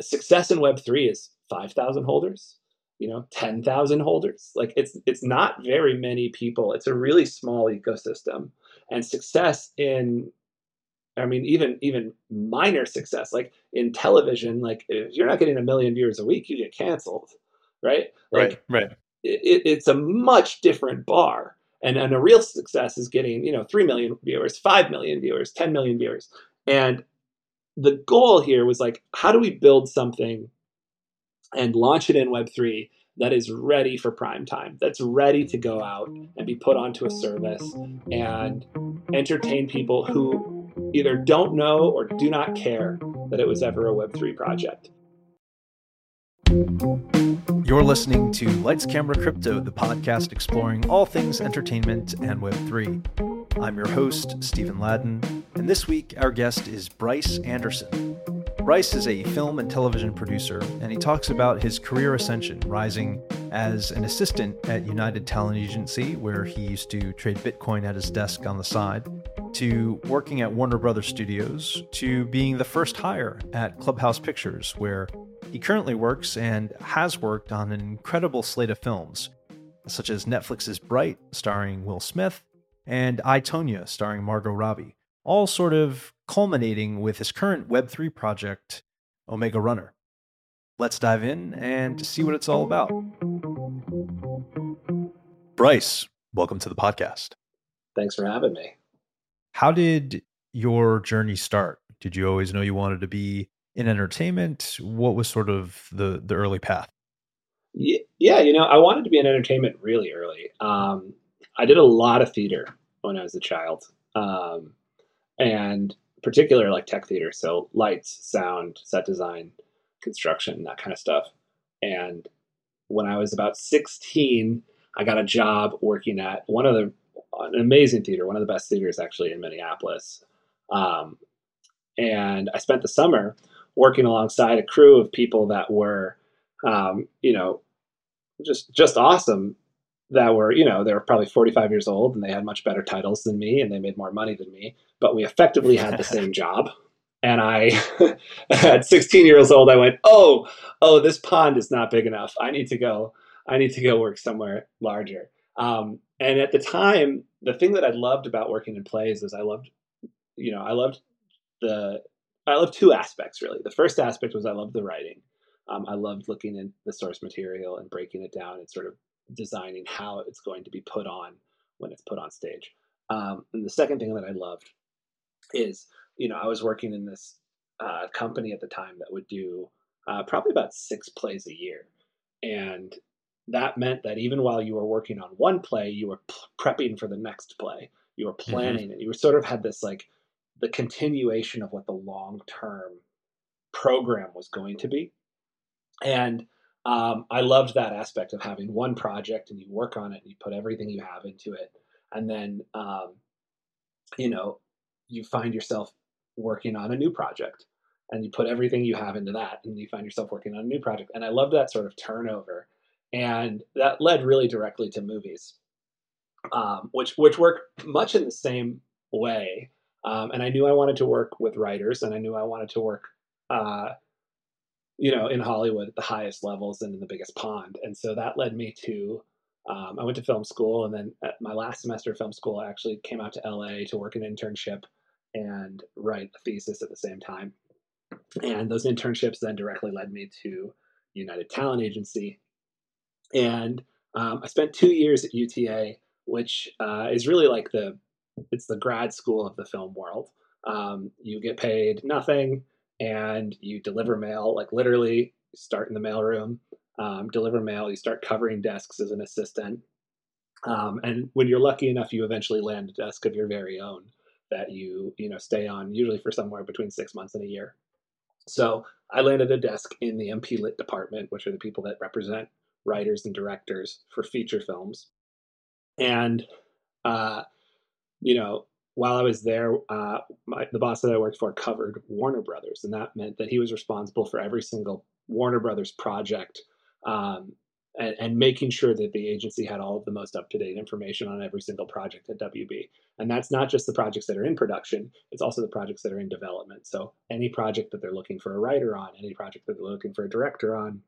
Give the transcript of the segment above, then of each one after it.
success in Web3 is 5,000 holders, you know, 10,000 holders. Like it's it's not very many people. It's a really small ecosystem. And success in I mean, even even minor success, like in television, like if you're not getting a million viewers a week, you get canceled, right? Like, right, right. It, it's a much different bar, and and a real success is getting you know three million viewers, five million viewers, ten million viewers, and the goal here was like, how do we build something and launch it in Web three that is ready for prime time, that's ready to go out and be put onto a service and entertain people who either don't know or do not care that it was ever a Web3 project. You're listening to Lights Camera Crypto, the podcast exploring all things entertainment and Web3. I'm your host, Stephen Ladden, and this week our guest is Bryce Anderson. Bryce is a film and television producer, and he talks about his career ascension, rising as an assistant at United Talent Agency, where he used to trade Bitcoin at his desk on the side, to working at Warner Brothers Studios, to being the first hire at Clubhouse Pictures, where he currently works and has worked on an incredible slate of films, such as Netflix's Bright, starring Will Smith, and I, Tonya, starring Margot Robbie, all sort of culminating with his current Web3 project, Omega Runner. Let's dive in and see what it's all about. Bryce, welcome to the podcast. Thanks for having me. How did your journey start? Did you always know you wanted to be in entertainment? What was sort of the the early path? Yeah, you know, I wanted to be in entertainment really early. Um, I did a lot of theater when I was a child, um, and particular like tech theater, so lights, sound, set design, construction, that kind of stuff. And when I was about 16, I got a job working at one of the an amazing theater, one of the best theaters actually in Minneapolis. Um, and I spent the summer working alongside a crew of people that were, um, you know, just just awesome. That were, you know, they were probably 45 years old and they had much better titles than me and they made more money than me, but we effectively had the same job. And I, at 16 years old, I went, oh, oh, this pond is not big enough. I need to go. I need to go work somewhere larger. Um, and at the time, the thing that I loved about working in plays is I loved, you know, I loved the, I loved two aspects really. The first aspect was I loved the writing. Um, I loved looking at the source material and breaking it down and sort of designing how it's going to be put on when it's put on stage. Um, and the second thing that I loved is, you know, I was working in this uh, company at the time that would do uh, probably about six plays a year. And that meant that even while you were working on one play, you were p- prepping for the next play. You were mm-hmm. planning, mm-hmm. and you were sort of had this like the continuation of what the long term program was going to be. And um, I loved that aspect of having one project and you work on it and you put everything you have into it. And then, um, you know, you find yourself working on a new project and you put everything you have into that and you find yourself working on a new project. And I loved that sort of turnover and that led really directly to movies, um, which which work much in the same way. Um, and I knew I wanted to work with writers, and I knew I wanted to work, uh, you know, in Hollywood at the highest levels and in the biggest pond. And so that led me to. Um, I went to film school, and then at my last semester of film school, I actually came out to LA to work an internship and write a thesis at the same time. And those internships then directly led me to United Talent Agency, and um, I spent two years at UTA, which uh, is really like the it's the grad school of the film world. Um, you get paid nothing, and you deliver mail. Like literally, start in the mailroom, um, deliver mail. You start covering desks as an assistant, um, and when you're lucky enough, you eventually land a desk of your very own that you you know stay on, usually for somewhere between six months and a year. So I landed a desk in the MP Lit department, which are the people that represent writers and directors for feature films. And, uh, you know, while I was there, uh, my, the boss that I worked for covered Warner Brothers, and that meant that he was responsible for every single Warner Brothers project um, and, and making sure that the agency had all of the most up to date information on every single project at WB. And that's not just the projects that are in production, it's also the projects that are in development. So any project that they're looking for a writer on, any project that they're looking for a director on,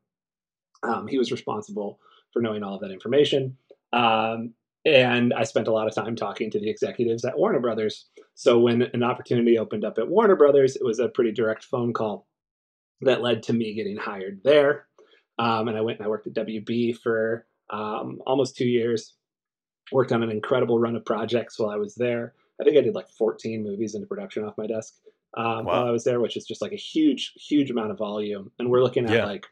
um, he was responsible for knowing all of that information. Um, and I spent a lot of time talking to the executives at Warner Brothers. So when an opportunity opened up at Warner Brothers, it was a pretty direct phone call that led to me getting hired there. Um, and I went and I worked at WB for um, almost two years. Worked on an incredible run of projects while I was there. I think I did like 14 movies into production off my desk um, wow. while I was there, which is just like a huge, huge amount of volume. And we're looking at yeah. like,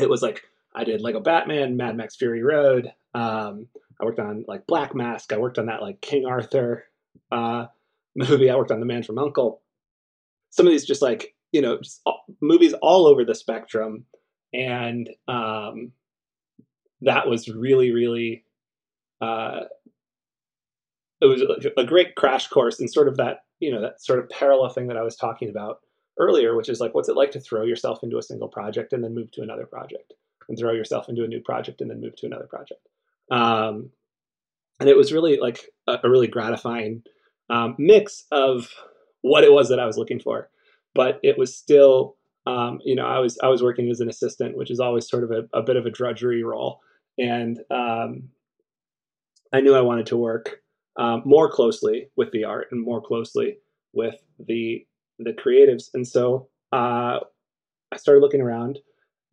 it was like I did Lego Batman, Mad Max Fury Road. Um, I worked on like Black Mass. I worked on that like King Arthur uh, movie. I worked on The Man from Uncle. Some of these just like you know just all, movies all over the spectrum, and um, that was really really. Uh, it was a great crash course in sort of that you know that sort of parallel thing that I was talking about earlier, which is like what's it like to throw yourself into a single project and then move to another project, and throw yourself into a new project and then move to another project. Um, and it was really like a, a really gratifying um, mix of what it was that I was looking for, but it was still, um, you know, I was I was working as an assistant, which is always sort of a, a bit of a drudgery role, and um, I knew I wanted to work um, more closely with the art and more closely with the the creatives, and so uh, I started looking around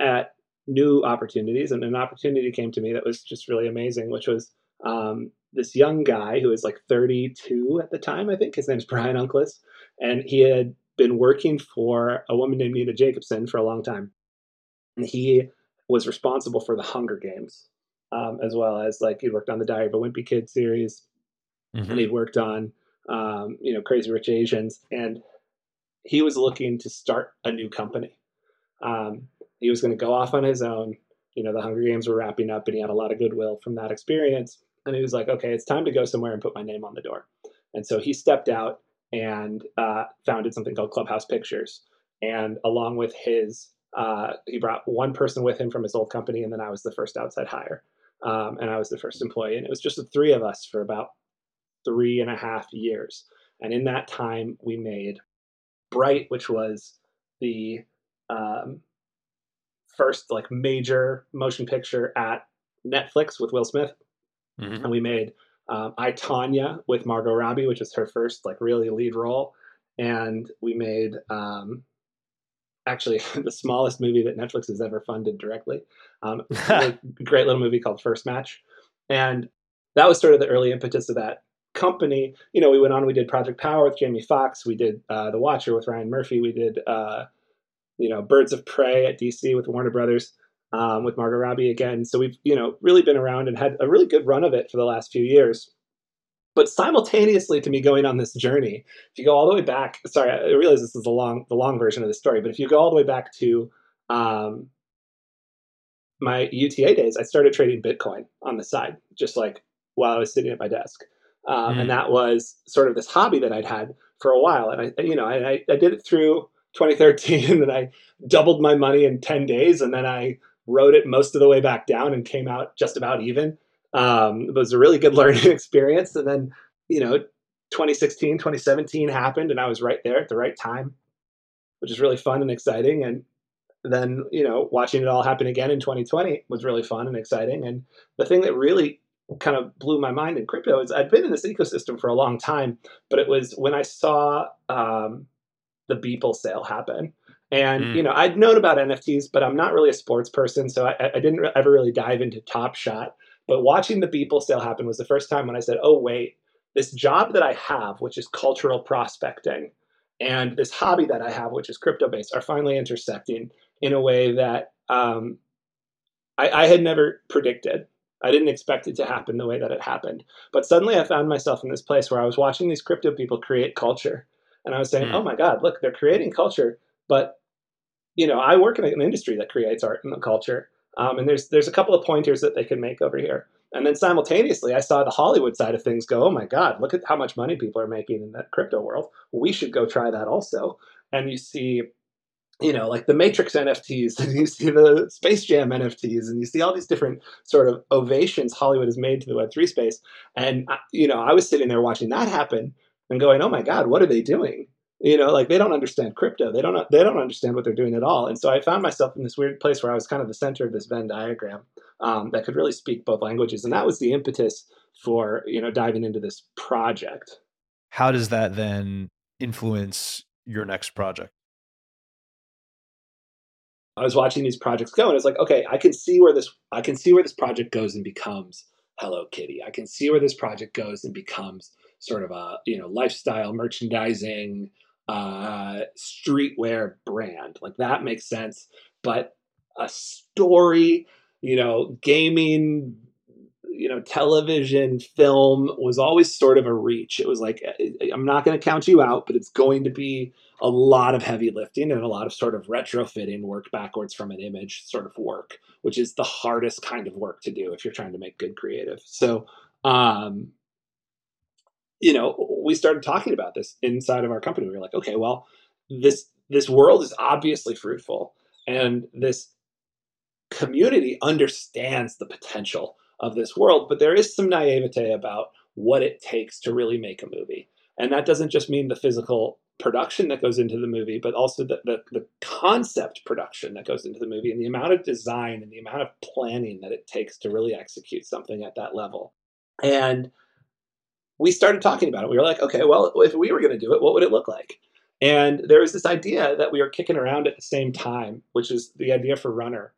at new opportunities, and an opportunity came to me that was just really amazing, which was um, this young guy who was like 32 at the time, I think. His name's Bryan Unkeless, and he had been working for a woman named Nina Jacobson for a long time, and he was responsible for the Hunger Games, um, as well as like he worked on the Diary of a Wimpy Kid series, mm-hmm. and he'd worked on um, you know Crazy Rich Asians, and he was looking to start a new company. Um, he was going to go off on his own. You know, the Hunger Games were wrapping up, and he had a lot of goodwill from that experience. And he was like, okay, it's time to go somewhere and put my name on the door. And so he stepped out and uh, founded something called Clubhouse Pictures. And along with his, uh, he brought one person with him from his old company, and then I was the first outside hire. Um, and I was the first employee. And it was just the three of us for about three and a half years. And in that time, we made Bright, which was the um, first like major motion picture at Netflix with Will Smith, mm-hmm. and we made um, I Tonya with Margot Robbie, which is her first like really lead role, and we made um, actually the smallest movie that Netflix has ever funded directly, um, a great little movie called First Match, and that was sort of the early impetus of that company. You know, we went on, we did Project Power with Jamie Foxx, we did uh, The Watcher with Ryan Murphy, we did uh, you know, Birds of Prey at DC with Warner Brothers, um, with Margot Robbie again. So we've, you know, really been around and had a really good run of it for the last few years. But simultaneously to me going on this journey, if you go all the way back, sorry, I realize this is the long, the long version of the story, but if you go all the way back to um, my UTA days, I started trading Bitcoin on the side, just like while I was sitting at my desk. Um, mm. And that was sort of this hobby that I'd had for a while. And I, you know, I, I did it through 2013 and I doubled my money in 10 days and then I rode it most of the way back down and came out just about even. Um, it was a really good learning experience. And then, you know, 2016, 2017 happened and I was right there at the right time, which is really fun and exciting. And then, you know, watching it all happen again in 2020 was really fun and exciting. And the thing that really kind of blew my mind in crypto is I'd been in this ecosystem for a long time, but it was when I saw um, the Beeple sale happen. And mm. you know, I'd known about NFTs, but I'm not really a sports person, so I, I didn't ever really dive into Top Shot. But watching the Beeple sale happen was the first time when I said, "Oh wait, this job that I have, which is cultural prospecting, and this hobby that I have, which is crypto based, are finally intersecting in a way that um, I, I had never predicted. I didn't expect it to happen the way that it happened. But suddenly I found myself in this place where I was watching these crypto people create culture and I was saying, mm. oh my God, look, they're creating culture, but you know, I work in an industry that creates art and culture. Um, and there's there's a couple of pointers that they can make over here. And then simultaneously, I saw the Hollywood side of things go, oh my God, look at how much money people are making in that crypto world. We should go try that also. And you see you know, like the Matrix NFTs, and you see the Space Jam NFTs, and you see all these different sort of ovations Hollywood has made to the Web3 space. And, you know, I was sitting there watching that happen and going, oh my God, what are they doing? You know, like they don't understand crypto. They don't, they don't understand what they're doing at all. And so I found myself in this weird place where I was kind of the center of this Venn diagram um, that could really speak both languages. And that was the impetus for, you know, diving into this project. How does that then influence your next project? I was watching these projects go, and it's like, okay, I can see where this I can see where this project goes and becomes Hello Kitty. I can see where this project goes and becomes sort of a you know lifestyle merchandising, uh, streetwear brand. Like that makes sense, but a story, you know, gaming, you know, television, film was always sort of a reach. It was like, I'm not going to count you out, but it's going to be a lot of heavy lifting and a lot of sort of retrofitting work backwards from an image sort of work, which is the hardest kind of work to do if you're trying to make good creative. So, um, you know, we started talking about this inside of our company. We were like, okay, well, this this world is obviously fruitful, and this community understands the potential of this world, but there is some naivete about what it takes to really make a movie. And that doesn't just mean the physical production that goes into the movie, but also the, the, the, concept production that goes into the movie and the amount of design and the amount of planning that it takes to really execute something at that level. And we started talking about it. We were like, okay, well, if we were going to do it, what would it look like? And there was this idea that we were kicking around at the same time, which is the idea for Runner,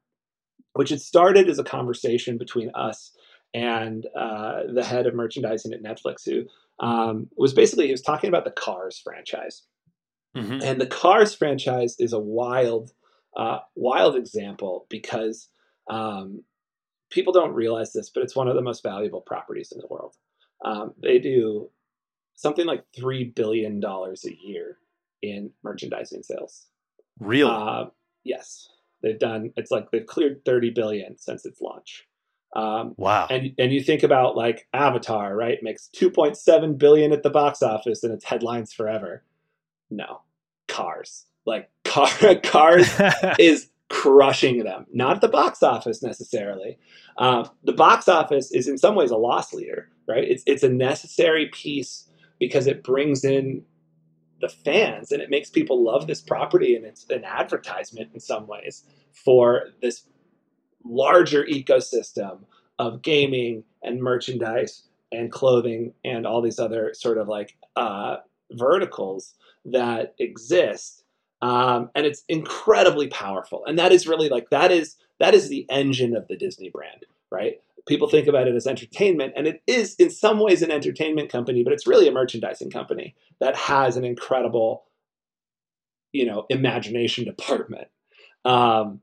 which had started as a conversation between us and uh, the head of merchandising at Netflix, who um, was basically he was talking about the Cars franchise, mm-hmm. and the Cars franchise is a wild, uh, wild example because um, people don't realize this, but it's one of the most valuable properties in the world. Um, they do something like three billion dollars a year in merchandising sales. Really? Uh, yes, they've done. It's like they've cleared thirty billion since its launch. Um, wow. And and you think about like Avatar, right? Makes 2.7 billion at the box office and it's headlines forever. No, Cars. Like car, Cars is crushing them. Not at the box office necessarily. Um, the box office is in some ways a loss leader, right? It's it's a necessary piece because it brings in the fans and it makes people love this property and it's an advertisement in some ways for this larger ecosystem of gaming and merchandise and clothing and all these other sort of like uh, verticals that exist um, and it's incredibly powerful. And that is really like that is that is the engine of the disney brand right? People think about it as entertainment and it is in some ways an entertainment company but it's really a merchandising company that has an incredible you know imagination department. Um,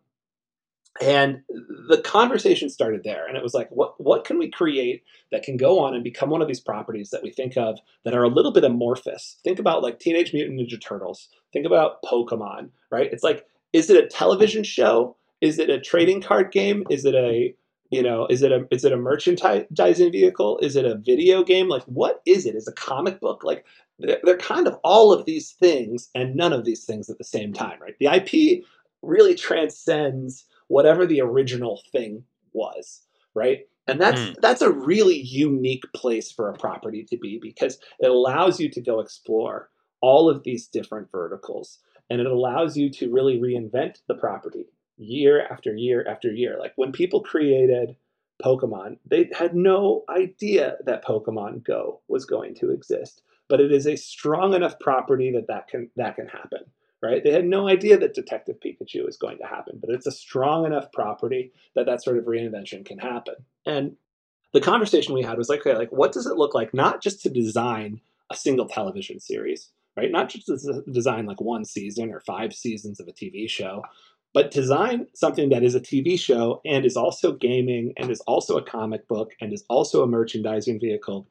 and the conversation started there and it was like what what can we create that can go on and become one of these properties that we think of that are a little bit amorphous? Think about like teenage mutant ninja turtles. Think about pokemon right? It's like is it a television show? Is it a trading card game? Is it a you know is it a is it a merchandising vehicle? Is it a video game? Like what is it? Is a comic book? Like they're, they're kind of all of these things and none of these things at the same time right? The ip really transcends whatever the original thing was, right? And that's mm. that's a really unique place for a property to be because it allows you to go explore all of these different verticals and it allows you to really reinvent the property year after year after year. Like when people created Pokemon, they had no idea that Pokemon Go was going to exist, but it is a strong enough property that that can that can happen right? They had no idea that Detective Pikachu was going to happen, but it's a strong enough property that that sort of reinvention can happen. And the conversation we had was like, okay, like what does it look like not just to design a single television series, right? Not just to design like one season or five seasons of a TV show, but design something that is a TV show and is also gaming and is also a comic book and is also a merchandising vehicle.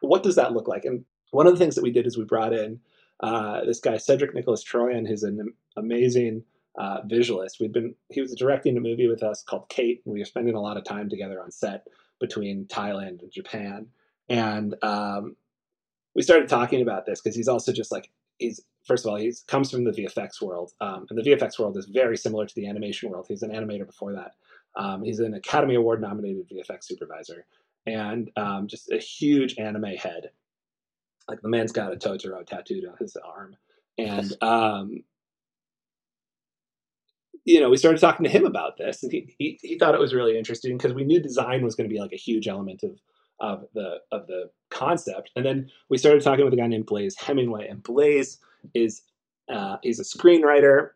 What does that look like? And one of the things that we did is we brought in uh, this guy Cedric Nicolas-Troyan, who's an amazing uh, visualist. We'd been he was directing a movie with us called Kate, and we were spending a lot of time together on set between Thailand and Japan. And um, we started talking about this because he's also just like he's first of all, he comes from the VFX world, um, and the VFX world is very similar to the animation world. He's an animator before that. Um, he's an Academy Award nominated VFX supervisor, and um, just a huge anime head. Like the man's got a Totoro tattooed on his arm, and um, you know, we started talking to him about this, and he he, he thought it was really interesting because we knew design was going to be like a huge element of of the of the concept. And then we started talking with a guy named Blaze Hemingway, and Blaze is uh, he's a screenwriter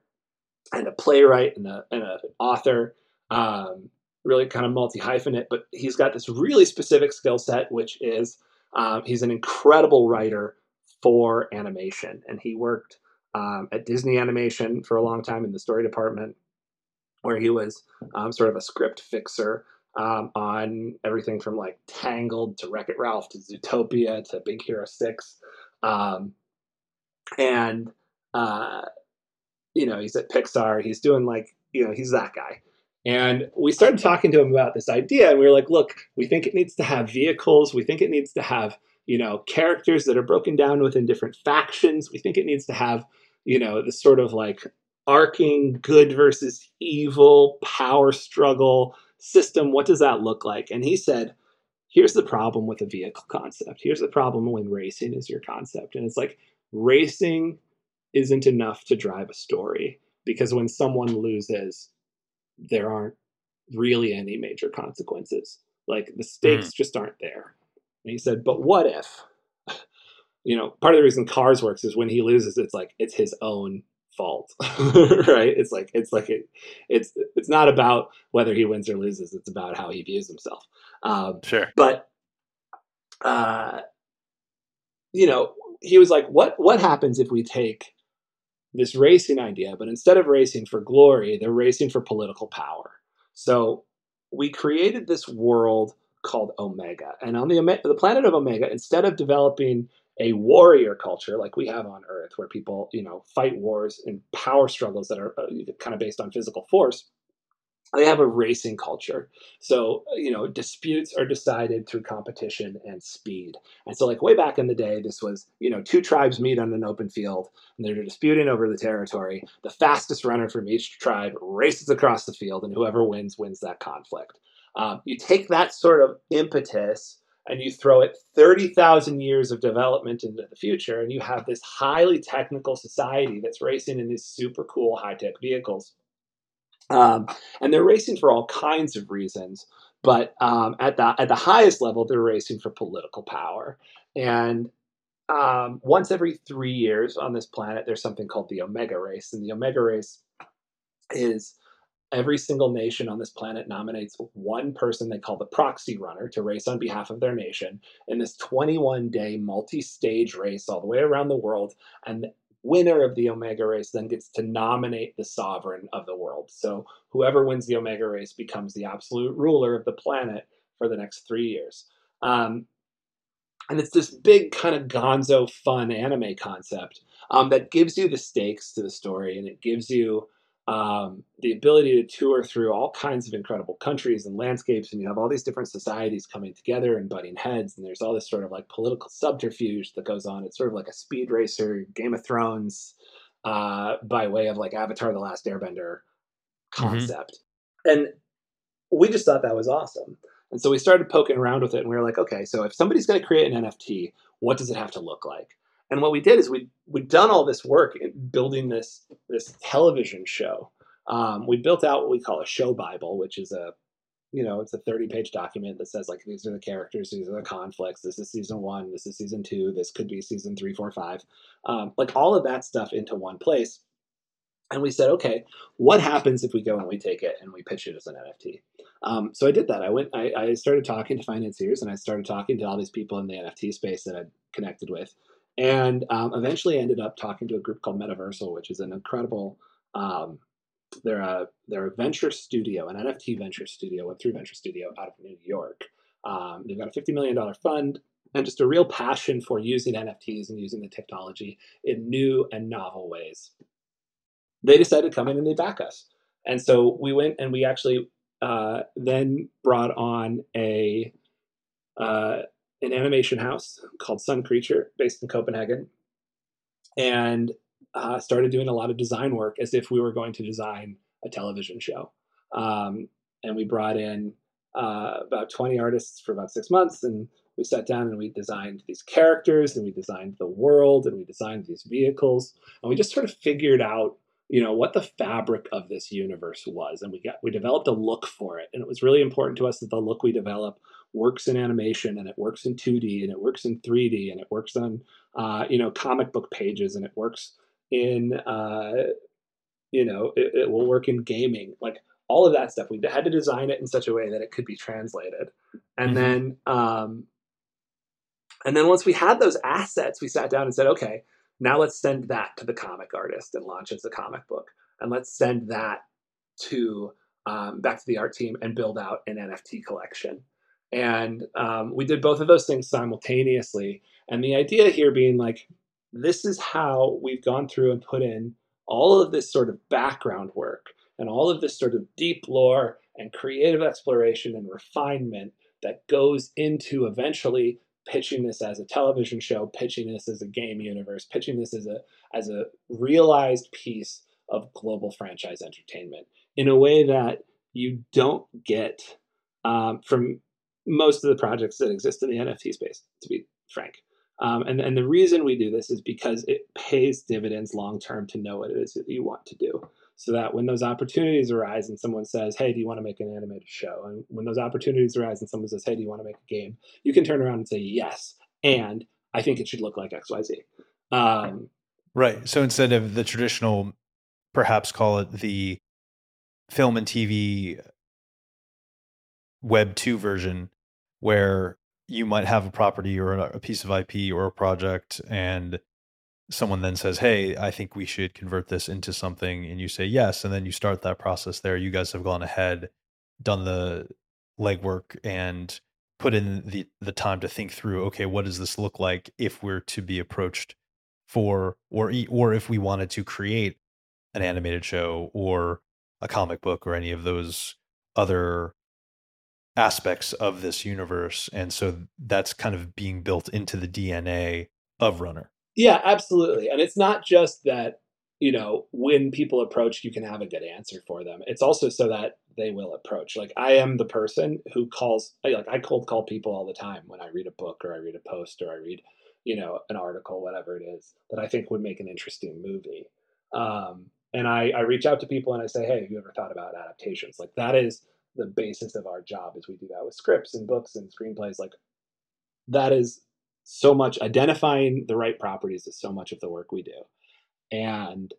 and a playwright and, a, and an author, um, really kind of multi hyphenate. But he's got this really specific skill set, which is um, he's an incredible writer for animation, and he worked um, at Disney Animation for a long time in the story department, where he was um, sort of a script fixer um, on everything from like Tangled to Wreck It Ralph to Zootopia to Big Hero Six, um, and uh, you know he's at Pixar. He's doing like you know he's that guy. And we started talking to him about this idea, and we were like, "Look, we think it needs to have vehicles. We think it needs to have you know characters that are broken down within different factions. We think it needs to have you know this sort of like arcing good versus evil power struggle system, what does that look like? And he said, here's the problem with a vehicle concept. Here's the problem when racing is your concept. And it's like racing isn't enough to drive a story because when someone loses, there aren't really any major consequences. Like the stakes mm. just aren't there. And he said, but what if? You know, part of the reason cars works is when he loses, it's like it's his own fault right it's like it's like it, it's it's not about whether he wins or loses it's about how he views himself um, sure but uh, you know he was like what what happens if we take this racing idea but instead of racing for glory they're racing for political power so we created this world called omega and on the the planet of omega instead of developing a warrior culture like we have on Earth, where people, you know, fight wars and power struggles that are uh, kind of based on physical force. They have a racing culture. So, you know, disputes are decided through competition and speed. And so, like, way back in the day, this was, you know, two tribes meet on an open field and they're disputing over the territory. The fastest runner from each tribe races across the field, and whoever wins, wins that conflict. Um, you take that sort of impetus and you throw it 30,000 years of development into the future, and you have this highly technical society that's racing in these super cool high tech vehicles. Um, and they're racing for all kinds of reasons, but um, at the at the highest level, they're racing for political power. And um, once every three years on this planet, there's something called the Omega Race, and the Omega Race is every single nation on this planet nominates one person they call the proxy runner to race on behalf of their nation in this 21 day multi stage race all the way around the world. And winner of the Omega race then gets to nominate the sovereign of the world. So whoever wins the Omega race becomes the absolute ruler of the planet for the next three years. Um, and it's this big kind of gonzo fun anime concept um, that gives you the stakes to the story and it gives you um, the ability to tour through all kinds of incredible countries and landscapes, and you have all these different societies coming together and butting heads, and there's all this sort of like political subterfuge that goes on. It's sort of like a speed racer, Game of Thrones, uh, by way of like Avatar: The Last Airbender mm-hmm. concept, mm-hmm. and we just thought that was awesome. And so we started poking around with it, and we were like, okay, so if somebody's going to create an NFT, what does it have to look like? And what we did is we we'd done all this work in building this this television show. Um, we built out what we call a show bible, which is a you know it's a 30 page document that says like these are the characters these are the conflicts this is season one this is season two this could be season three four five. Um, like all of that stuff into one place. And we said okay what happens if we go and we take it and we pitch it as an nft um, so i did that. I went I, I started talking to financiers and i started talking to all these people in the nft space that i'd connected with and um, eventually ended up talking to a group called Metaversal, which is an incredible. Um, they're a they're a venture studio, an NFT venture studio, Web three venture studio out of New York. Um, they've got a fifty million dollar fund and just a real passion for using NFTs and using the technology in new and novel ways. They decided to come in and they back us, and so we went and we actually uh, then brought on a uh, an animation house called Sun Creature, based in Copenhagen. And uh, started doing a lot of design work as if we were going to design a television show. Um, and we brought in uh, about 20 artists for about six months and we sat down and we designed these characters and we designed the world and we designed these vehicles and we just sort of figured out you know what the fabric of this universe was and we got we developed a look for it and it was really important to us that the look we develop works in animation and it works in 2d and it works in 3d and it works on uh, you know comic book pages and it works in uh, you know it, it will work in gaming like all of that stuff we had to design it in such a way that it could be translated and mm-hmm. then um, and then once we had those assets we sat down and said okay now let's send that to the comic artist and launch as a comic book. And let's send that to um, back to the art team and build out an NFT collection. And um, we did both of those things simultaneously. And the idea here being like, this is how we've gone through and put in all of this sort of background work and all of this sort of deep lore and creative exploration and refinement that goes into eventually pitching this as a television show, pitching this as a game universe, pitching this as a as a realized piece of global franchise entertainment in a way that you don't get um, from most of the projects that exist in the NFT space, to be frank. Um, and, and the reason we do this is because it pays dividends long term to know what it is that you want to do so that when those opportunities arise and someone says, Hey, do you want to make an animated show? And when those opportunities arise and someone says, Hey, do you want to make a game? You can turn around and say, Yes. And I think it should look like XYZ. Um, right. So instead of the traditional, perhaps call it the film and TV Web 2 version, where you might have a property or a piece of IP or a project and someone then says, "Hey, I think we should convert this into something," and you say yes, and then you start that process there. You guys have gone ahead, done the legwork, and put in the the time to think through. Okay, what does this look like if we're to be approached for, or or if we wanted to create an animated show or a comic book or any of those other aspects of this universe and so that's kind of being built into the DNA of runner yeah, absolutely. And it's not just that, you know, when people approach, you can have a good answer for them. It's also so that they will approach. Like I am the person who calls, like I cold call people all the time when I read a book or I read a post or I read, you know, an article, whatever it is that I think would make an interesting movie. Um, and I, I reach out to people and I say, hey, have you ever thought about adaptations? Like that is the basis of our job is we do that with scripts and books and screenplays. Like that is so much identifying the right properties is so much of the work we do. And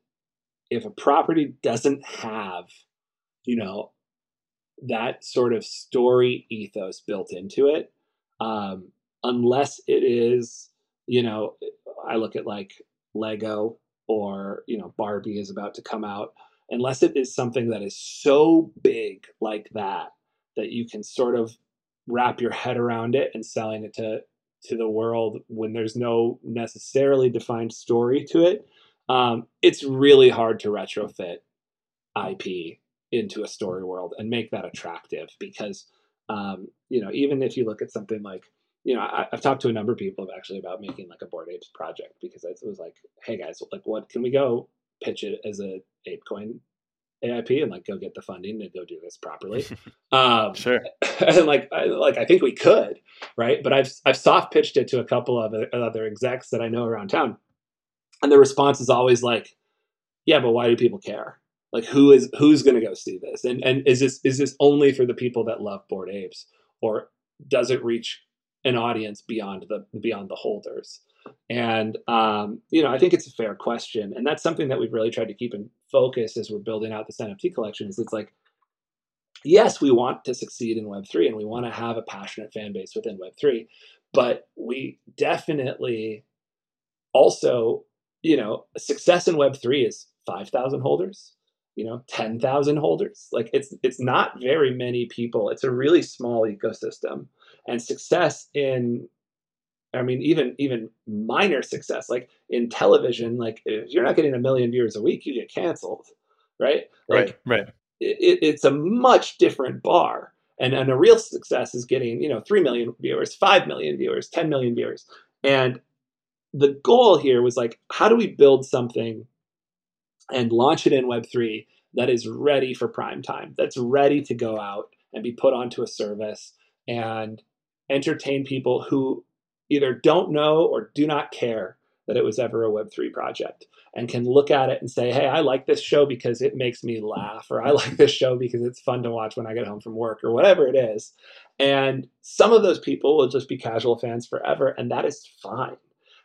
if a property doesn't have, you know, that sort of story ethos built into it, um, unless it is, you know, I look at like Lego or, you know, Barbie is about to come out, unless it is something that is so big like that, that you can sort of wrap your head around it and selling it to to the world when there's no necessarily defined story to it, um, it's really hard to retrofit IP into a story world and make that attractive because, um, you know, even if you look at something like, you know, I, have talked to a number of people actually about making like a Bored Apes project because it was like, hey guys, like, what can we go pitch it as a ApeCoin AIP and like go get the funding and go do this properly. Um, sure. And like, I, like I think we could, right? But I've I've soft pitched it to a couple of other execs that I know around town, and the response is always like, "Yeah, but why do people care? Like, who is who's going to go see this? And and is this is this only for the people that love Bored Apes, or does it reach an audience beyond the beyond the holders?" And um, you know, I think it's a fair question, and that's something that we've really tried to keep in focus as we're building out this NFT collection. Is it's like, yes, we want to succeed in Web three, and we want to have a passionate fan base within Web three, but we definitely also, you know, success in Web three is five thousand holders, you know, ten thousand holders. Like it's it's not very many people. It's a really small ecosystem, and success in I mean, even even minor success, like in television, like if you're not getting a million viewers a week, you get canceled, right? Like, right, right. It, it's a much different bar, and and a real success is getting you know three million viewers, five million viewers, ten million viewers, and the goal here was like, how do we build something and launch it in Web3 that is ready for prime time, that's ready to go out and be put onto a service and entertain people who either don't know or do not care that it was ever a Web3 project and can look at it and say, hey, I like this show because it makes me laugh, or I like this show because it's fun to watch when I get home from work, or whatever it is. And some of those people will just be casual fans forever, and that is fine.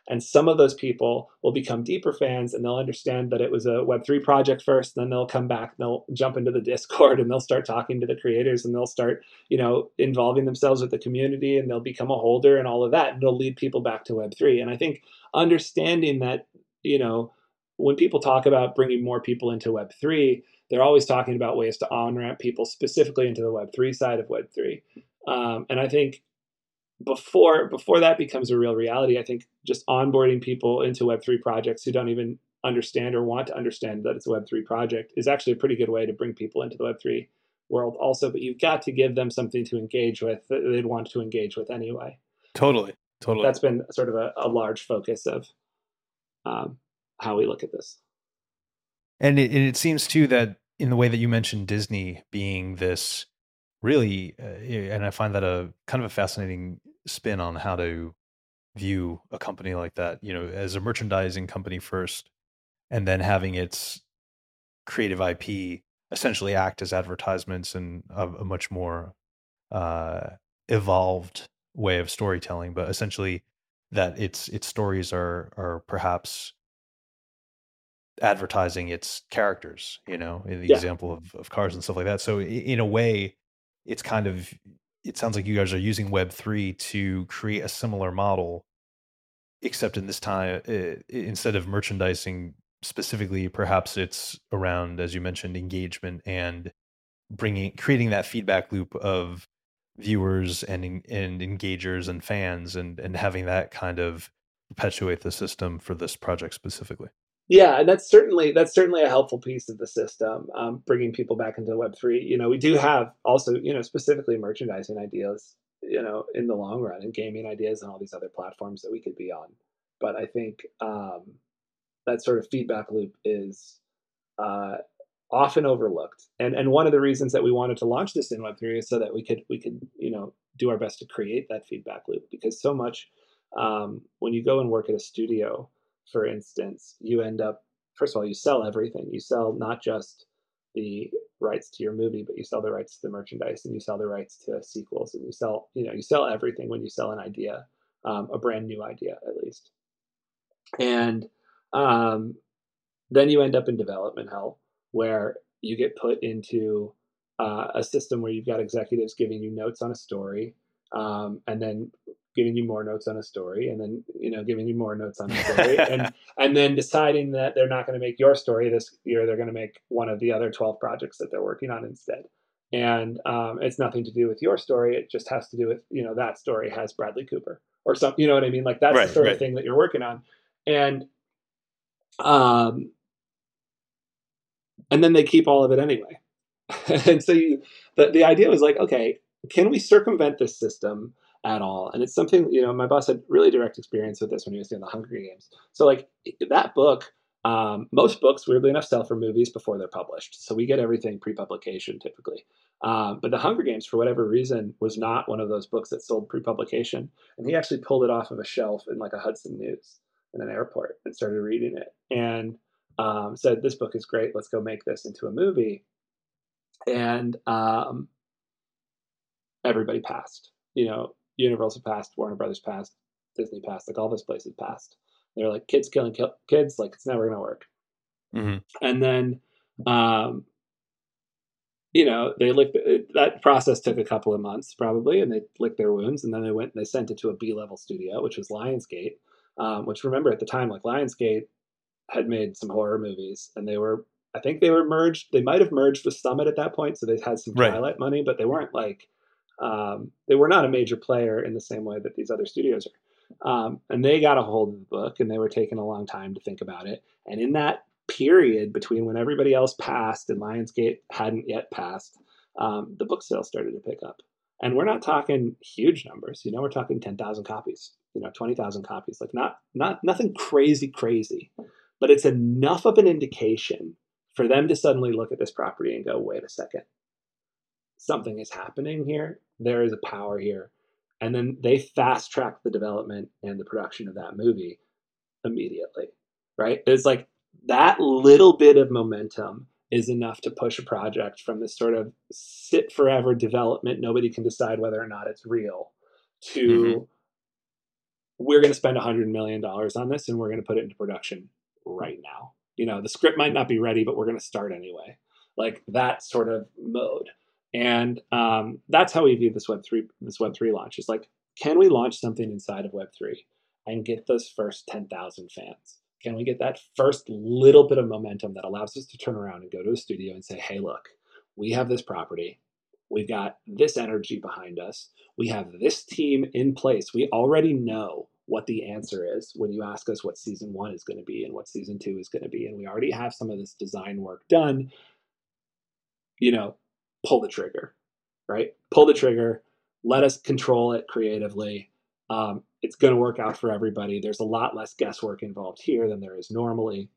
And some of those people will become deeper fans and they'll understand that it was a Web3 project first. Then they'll come back, and they'll jump into the Discord and they'll start talking to the creators and they'll start, you know, involving themselves with the community and they'll become a holder and all of that. And it'll lead people back to Web3. And I think understanding that, you know, when people talk about bringing more people into Web3, they're always talking about ways to on ramp people specifically into the Web3 side of Web3. Um, and I think before before that becomes a real reality, I think just onboarding people into Web3 projects who don't even understand or want to understand that it's a Web3 project is actually a pretty good way to bring people into the Web3 world also. But you've got to give them something to engage with that they'd want to engage with anyway. Totally. Totally. That's been sort of a, a large focus of um, how we look at this. And it, it seems too that in the way that you mentioned Disney being this really, uh, and I find that a kind of a fascinating spin on how to view a company like that, you know, as a merchandising company first, and then having its creative IP essentially act as advertisements and a, a much more uh, evolved way of storytelling, but essentially that its its stories are are perhaps advertising its characters, you know, in the yeah. example of, of cars and stuff like that. So in a way, it's kind of it sounds like you guys are using Web3 to create a similar model, except in this time, uh, instead of merchandising specifically, perhaps it's around, as you mentioned, engagement and bringing, creating that feedback loop of viewers and and engagers and fans, and and having that kind of perpetuate the system for this project specifically. Yeah, and that's certainly that's certainly a helpful piece of the system, um, bringing people back into Web three. You know, we do have also you know specifically merchandising ideas, you know, in the long run, and gaming ideas and all these other platforms that we could be on. But I think um, that sort of feedback loop is uh, often overlooked, and and one of the reasons that we wanted to launch this in Web three is so that we could we could you know do our best to create that feedback loop because so much um, when you go and work at a studio for instance, you end up, first of all, you sell everything. You sell not just the rights to your movie, but you sell the rights to the merchandise and you sell the rights to sequels and you sell, you know, you sell everything when you sell an idea, um, a brand new idea at least. And um, then you end up in development hell where you get put into uh, a system where you've got executives giving you notes on a story um, and then giving you more notes on a story and then you know giving you more notes on a story and and then deciding that they're not going to make your story this year they're going to make one of the other 12 projects that they're working on instead. And um, it's nothing to do with your story it just has to do with you know that story has bradley cooper or something you know what i mean? Like that's right, the sort right. of thing that you're working on. And um and then they keep all of it anyway. And so you the, the idea was like okay can we circumvent this system at all. And it's something, you know, my boss had really direct experience with this when he was doing the Hunger Games. So, like, that book, um, most books, weirdly enough, sell for movies before they're published. So we get everything pre publication typically. Um, but the Hunger Games, for whatever reason, was not one of those books that sold pre publication. And he actually pulled it off of a shelf in like a Hudson News in an airport and started reading it and um, said, This book is great. Let's go make this into a movie. And um, everybody passed. You know, Universal passed, Warner Brothers passed, Disney passed, like all those places passed. They're like kids killing kids, like it's never gonna work. Mm-hmm. And then, um, you know, they licked that process took a couple of months probably, and they licked their wounds, and then they went and they sent it to a B level studio, which was Lionsgate. Um, which remember at the time, like Lionsgate had made some horror movies, and they were, I think they were merged. They might have merged with Summit at that point, so they had some right. Twilight money, but they weren't like um, they were not a major player in the same way that these other studios are. Um, and they got a hold of the book and they were taking a long time to think about it. And in that period between when everybody else passed and Lionsgate hadn't yet passed, um, the book sales started to pick up. And we're not talking huge numbers, you know, we're talking 10,000 copies, you know, 20,000 copies, like not, not, nothing crazy, crazy. but it's enough of an indication for them to suddenly look at this property and go, wait a second, something is happening here. There is a power here. And then they fast track the development and the production of that movie immediately, right? It's like that little bit of momentum is enough to push a project from this sort of sit forever development, nobody can decide whether or not it's real, to mm-hmm. we're going to spend $100 million on this and we're going to put it into production right now. You know, the script might not be ready, but we're going to start anyway. Like that sort of mode. And um, that's how we view this Web three this Web three launch. Is like, can we launch something inside of Web three and get those first ten thousand fans? Can we get that first little bit of momentum that allows us to turn around and go to a studio and say, hey, look, we have this property. We've got this energy behind us. We have this team in place. We already know what the answer is when you ask us what season one is going to be and what season two is going to be. And we already have some of this design work done. You know, pull the trigger, right? Pull the trigger. Let us control it creatively. Um, it's going to work out for everybody. There's a lot less guesswork involved here than there is normally.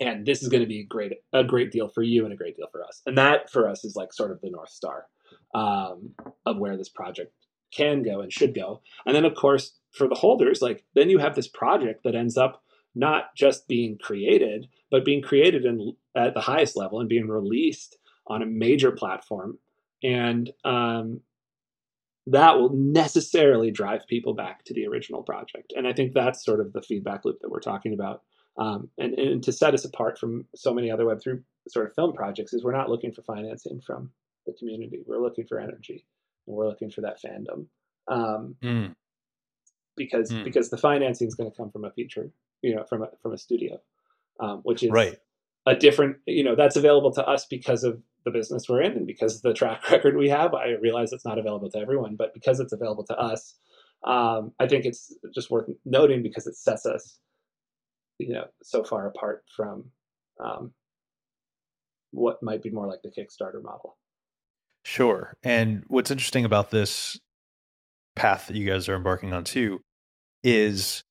And this is going to be a great, a great deal for you and a great deal for us. And that for us is like sort of the North Star um, of where this project can go and should go. And then, of course, for the holders, like then you have this project that ends up not just being created, but being created in, at the highest level and being released on a major platform. And um, that will necessarily drive people back to the original project. And I think that's sort of the feedback loop that we're talking about. Um, and, and to set us apart from so many other Web3 sort of film projects is we're not looking for financing from the community. We're looking for energy and we're looking for that fandom. Um, mm. Because mm. because the financing is going to come from a feature, you know, from a from a studio, um, which is right. a different, you know, that's available to us because of the business we're in and because the track record we have. I realize it's not available to everyone, but because it's available to us, um, I think it's just worth noting because it sets us, you know, so far apart from um, what might be more like the Kickstarter model. Sure. And what's interesting about this path that you guys are embarking on too is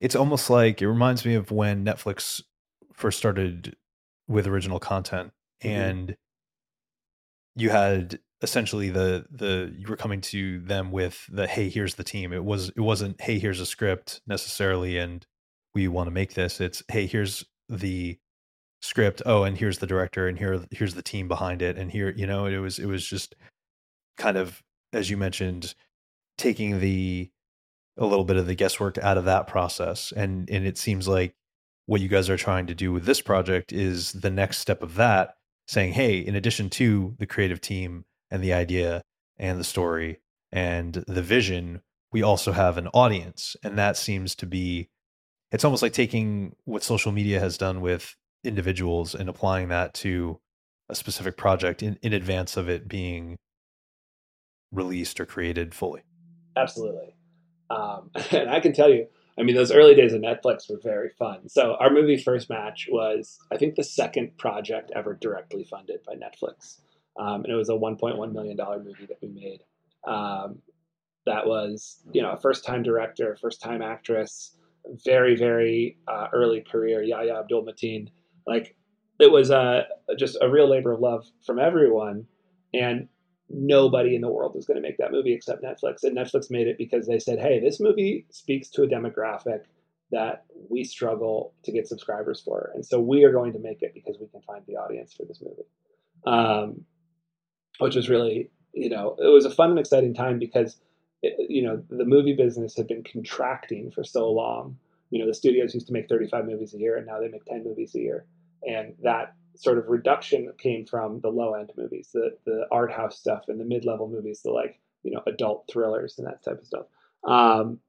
it's almost like it reminds me of when Netflix first started with original content mm-hmm. and you had essentially the the you were coming to them with the hey here's the team. It was it wasn't hey here's a script necessarily and we want to make this. It's hey here's the script. Oh and here's the director and here here's the team behind it and here you know it was it was just kind of as you mentioned taking the a little bit of the guesswork out of that process and and it seems like what you guys are trying to do with this project is the next step of that saying, hey, in addition to the creative team and the idea and the story and the vision, we also have an audience. And that seems to be, it's almost like taking what social media has done with individuals and applying that to a specific project in, in advance of it being released or created fully. Absolutely. Um, and I can tell you, I mean, those early days of Netflix were very fun. So our movie First Match was, I think, the second project ever directly funded by Netflix, um, and it was a 1.1 million dollar movie that we made. Um, that was, you know, a first time director, first time actress, very very uh, early career. Yahya Abdul Mateen, like it was uh, just a real labor of love from everyone, and nobody in the world was going to make that movie except Netflix. And Netflix made it because they said, hey, this movie speaks to a demographic that we struggle to get subscribers for. And so we are going to make it because we can find the audience for this movie. Um, which was really, you know, it was a fun and exciting time because, it, you know, the movie business had been contracting for so long. You know, the studios used to make 35 movies a year and now they make 10 movies a year. And that sort of reduction came from the low end movies, the the art house stuff, and the mid level movies, the like you know adult thrillers and that type of stuff. Um,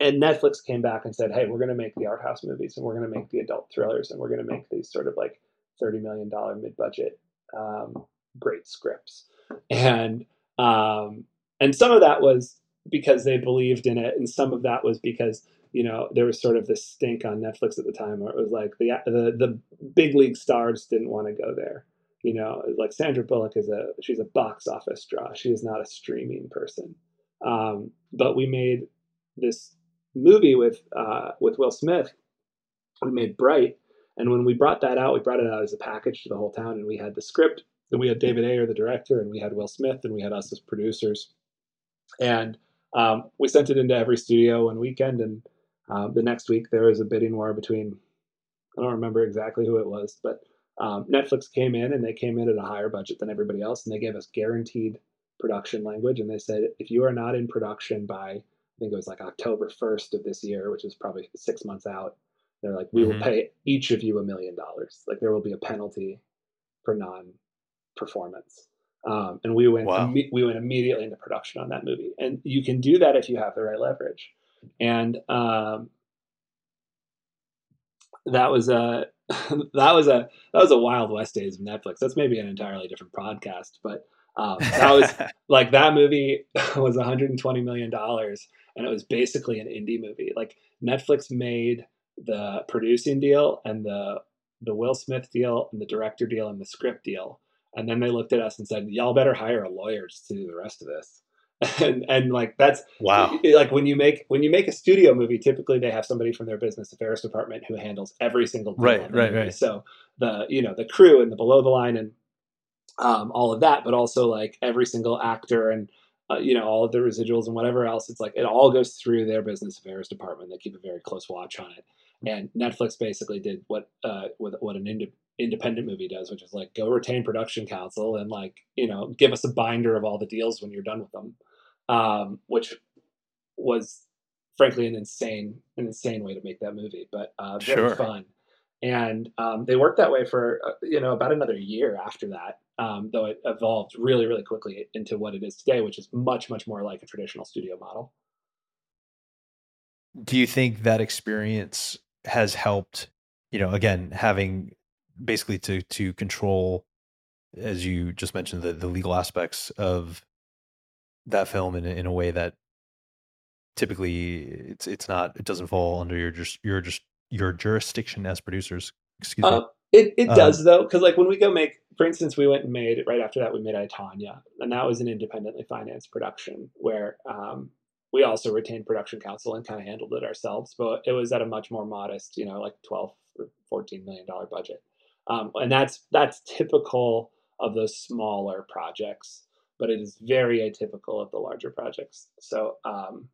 and Netflix came back and said, "Hey, we're going to make the art house movies, and we're going to make the adult thrillers, and we're going to make these sort of like thirty million dollar mid budget um, great scripts." And um, and some of that was because they believed in it, and some of that was because you know, there was sort of this stink on Netflix at the time where it was like the the, the big league stars didn't want to go there. You know, like Sandra Bullock is a she's a box office draw. She is not a streaming person. Um, but we made this movie with uh, with Will Smith we made Bright. And when we brought that out, we brought it out as a package to the whole town, and we had the script, and we had David Ayer, the director, and we had Will Smith, and we had us as producers. And um, we sent it into every studio one weekend, and um, the next week there was a bidding war between I don't remember exactly who it was, but um, Netflix came in and they came in at a higher budget than everybody else, and they gave us guaranteed production language, and they said if you are not in production by I think it was like October 1st of this year, which is probably six months out, they're like, we mm-hmm. will pay each of you a million dollars. Like there will be a penalty for non-performance. Um, and we went wow. we went immediately into production on that movie, and you can do that if you have the right leverage. And um, that was a that was a that was a wild west days of Netflix. That's maybe an entirely different podcast, but um, that was like that movie was 120 million dollars, and it was basically an indie movie. Like Netflix made the producing deal and the the Will Smith deal and the director deal and the script deal, and then they looked at us and said, "Y'all better hire a lawyer to do the rest of this." and and like that's wow. like when you make when you make a studio movie typically they have somebody from their business affairs department who handles every single right right movie. right. So the you know the crew and the below the line and um, all of that but also like every single actor and uh, you know all of the residuals and whatever else it's like it all goes through their business affairs department. They keep a very close watch on it. And netflix basically did what uh what, what an ind- independent movie does which is like go retain production counsel and like you know give us a binder of all the deals when you're done with them um, which was frankly an insane an insane way to make that movie, but uh, very sure. fun. And um, they worked that way for uh, you know about another year after that, um, though it evolved really really quickly into what it is today, which is much much more like a traditional studio model. Do you think that experience has helped? You know, again, having basically to to control, as you just mentioned, the the legal aspects of that film in in a way that typically it's it's not it doesn't fall under your just your just your jurisdiction as producers. Excuse uh, me. It it um, does though, because like when we go make, for instance, we went and made right after that we made I, Tonya, and that was an independently financed production where um, we also retained production counsel and kind of handled it ourselves, but it was at a much more modest, you know, like twelve or fourteen million dollar budget, um, and that's that's typical of those smaller projects but it is very atypical of the larger projects. So um,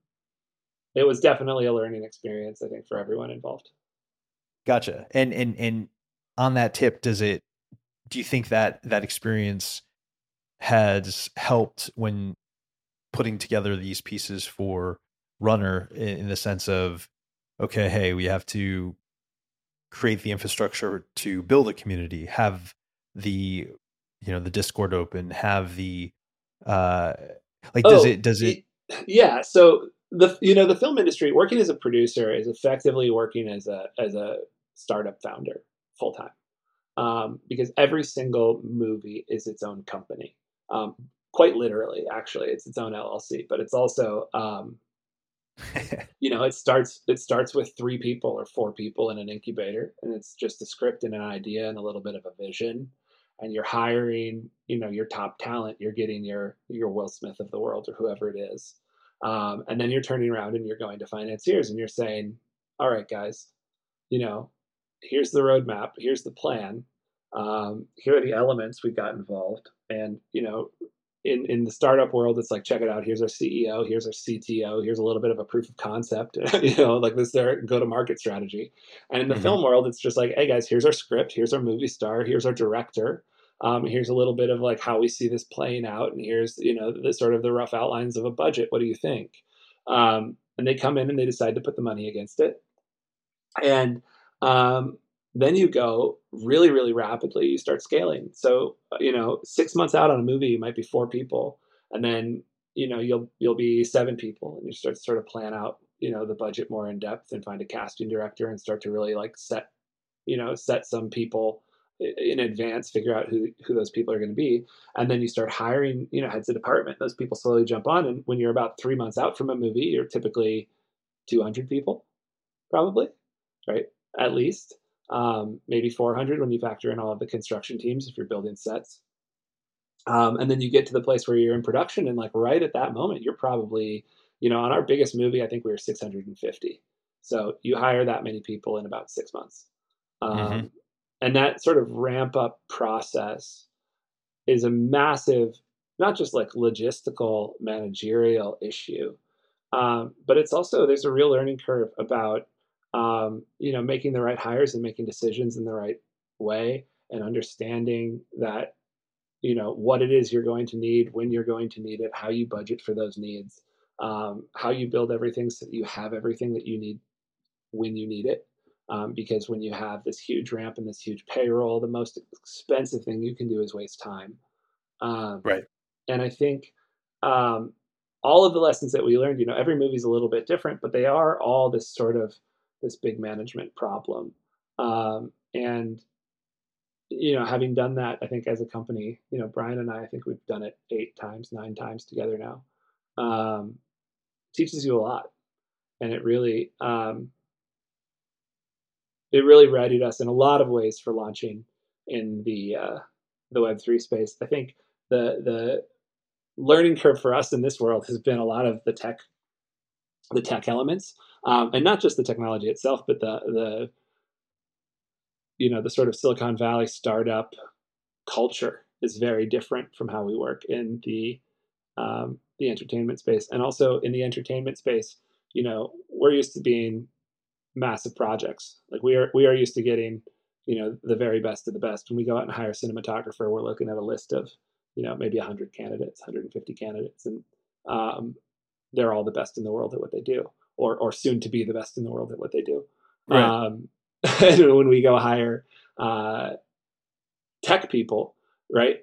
it was definitely a learning experience, I think, for everyone involved. Gotcha. And and and on that tip, does it? Do you think that that experience has helped when putting together these pieces for Runner in, in the sense of, okay, hey, we have to create the infrastructure to build a community, have the you know the Discord open, have the uh, like, does oh, it? Does it? Yeah. So the you know the film industry working as a producer is effectively working as a as a startup founder full time um, because every single movie is its own company. Um, quite literally, actually, it's its own LLC, but it's also um, you know it starts it starts with three people or four people in an incubator, and it's just a script and an idea and a little bit of a vision and you're hiring, you know, your top talent, you're getting your your Will Smith of the world or whoever it is. Um, and then you're turning around and you're going to financiers and you're saying, all right, guys, you know, here's the roadmap, here's the plan, um, here are the elements we've got involved. And, you know, in, in the startup world, it's like, check it out. Here's our CEO. Here's our CTO. Here's a little bit of a proof of concept, you know, like this their go to market strategy. And in the mm-hmm. film world, it's just like, hey guys, here's our script. Here's our movie star. Here's our director. Um, here's a little bit of like how we see this playing out. And here's, you know, the sort of the rough outlines of a budget. What do you think? Um, and they come in and they decide to put the money against it. And, um, then you go really really rapidly you start scaling. So uh, you know six months out on a movie you might be four people and then you know you'll you'll be seven people and you start to sort of plan out you know the budget more in depth and find a casting director and start to really like set you know set some people in advance figure out who who those people are going to be. And then you start hiring you know heads of department. Those people slowly jump on and when you're about three months out from a movie you're typically 200 people probably right at least um, maybe 400 when you factor in all of the construction teams if you're building sets. Um, and then you get to the place where you're in production, and like right at that moment, you're probably, you know, on our biggest movie, I think we were 650. So you hire that many people in about six months. Um, Mhm. And that sort of ramp up process is a massive, not just like logistical, managerial issue, um, but it's also, there's a real learning curve about, um, you know, making the right hires and making decisions in the right way and understanding that you know what it is you're going to need when you're going to need it how you budget for those needs um, how you build everything so that you have everything that you need when you need it um, because when you have this huge ramp and this huge payroll the most expensive thing you can do is waste time um, Right. and i think um, all of the lessons that we learned you know every movie's a little bit different but they are all this sort of this big management problem um, and you know, having done that, I think as a company, you know, Bryan and I, I think we've done it eight times, nine times together now. Um, teaches you a lot, and it really, um, it really readied us in a lot of ways for launching in the uh, the Web three space. I think the the learning curve for us in this world has been a lot of the tech, the tech elements, um, and not just the technology itself, but the the you know the sort of Silicon Valley startup culture is very different from how we work in the um, the entertainment space, and also in the entertainment space, you know, we're used to being massive projects. Like we are we are used to getting you know the very best of the best. When we go out and hire a cinematographer, we're looking at a list of you know maybe 100 candidates, 150 candidates, and um, they're all the best in the world at what they do, or or soon to be the best in the world at what they do. Right. Um, when we go hire uh, tech people, right?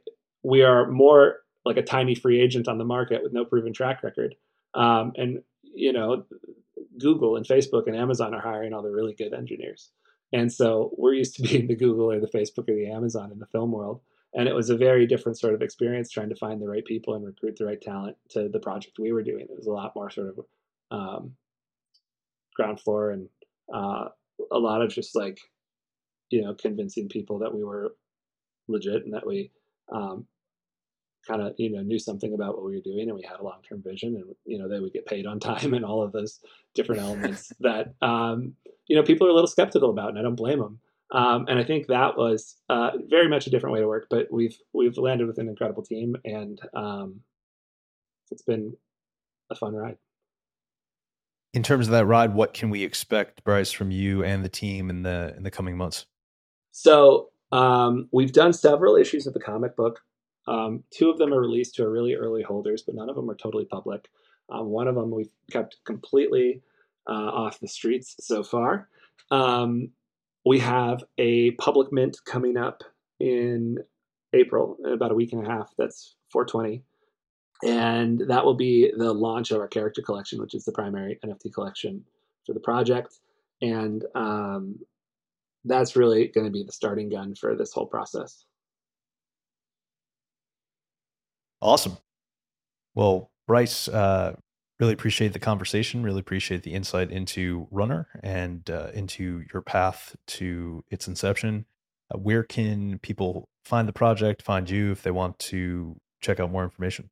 We are more like a tiny free agent on the market with no proven track record. Um, and, you know, Google and Facebook and Amazon are hiring all the really good engineers. And so we're used to being the Google or the Facebook or the Amazon in the film world. And it was a very different sort of experience trying to find the right people and recruit the right talent to the project we were doing. It was a lot more sort of um, ground floor and uh, a lot of just like you know convincing people that we were legit and that we um, kind of you know knew something about what we were doing and we had a long-term vision and you know they would get paid on time and all of those different elements that um, you know people are a little skeptical about and i don't blame them um, and i think that was uh, very much a different way to work but we've we've landed with an incredible team and um, it's been a fun ride In terms of that ride, what can we expect, Bryce, from you and the team in the in the coming months? So um, we've done several issues of the comic book. Um, two of them are released to our really early holders, but none of them are totally public. Um, one of them we've kept completely uh, off the streets so far. Um, we have a public mint coming up in April, in about a week and a half. That's 420. And that will be the launch of our character collection, which is the primary NFT collection for the project. And um, that's really going to be the starting gun for this whole process. Awesome. Well, Bryce, uh, really appreciate the conversation. Really appreciate the insight into Runner and uh, into your path to its inception. Uh, where can people find the project, find you if they want to check out more information?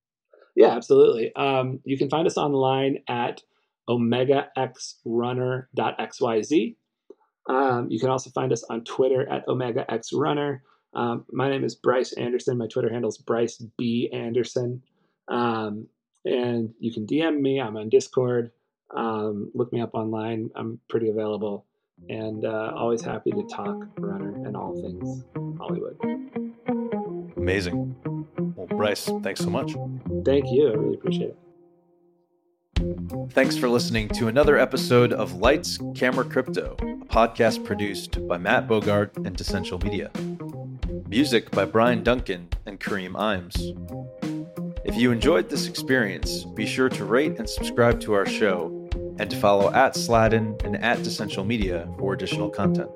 Yeah, absolutely. Um, you can find us online at omegaxrunner.xyz. Um, you can also find us on Twitter at omegaxrunner. Um, my name is Bryce Anderson. My Twitter handle is Bryce B Anderson. Um, and you can DM me. I'm on Discord. Um, look me up online. I'm pretty available and uh, always happy to talk runner and all things Hollywood. Amazing. Bryce, thanks so much. Thank you. I really appreciate it. Thanks for listening to another episode of Lights, Camera, Crypto, a podcast produced by Matt Bogart and Essential Media. Music by Brian Duncan and Kareem Imes. If you enjoyed this experience, be sure to rate and subscribe to our show and to follow at Sladden and at Essential Media for additional content.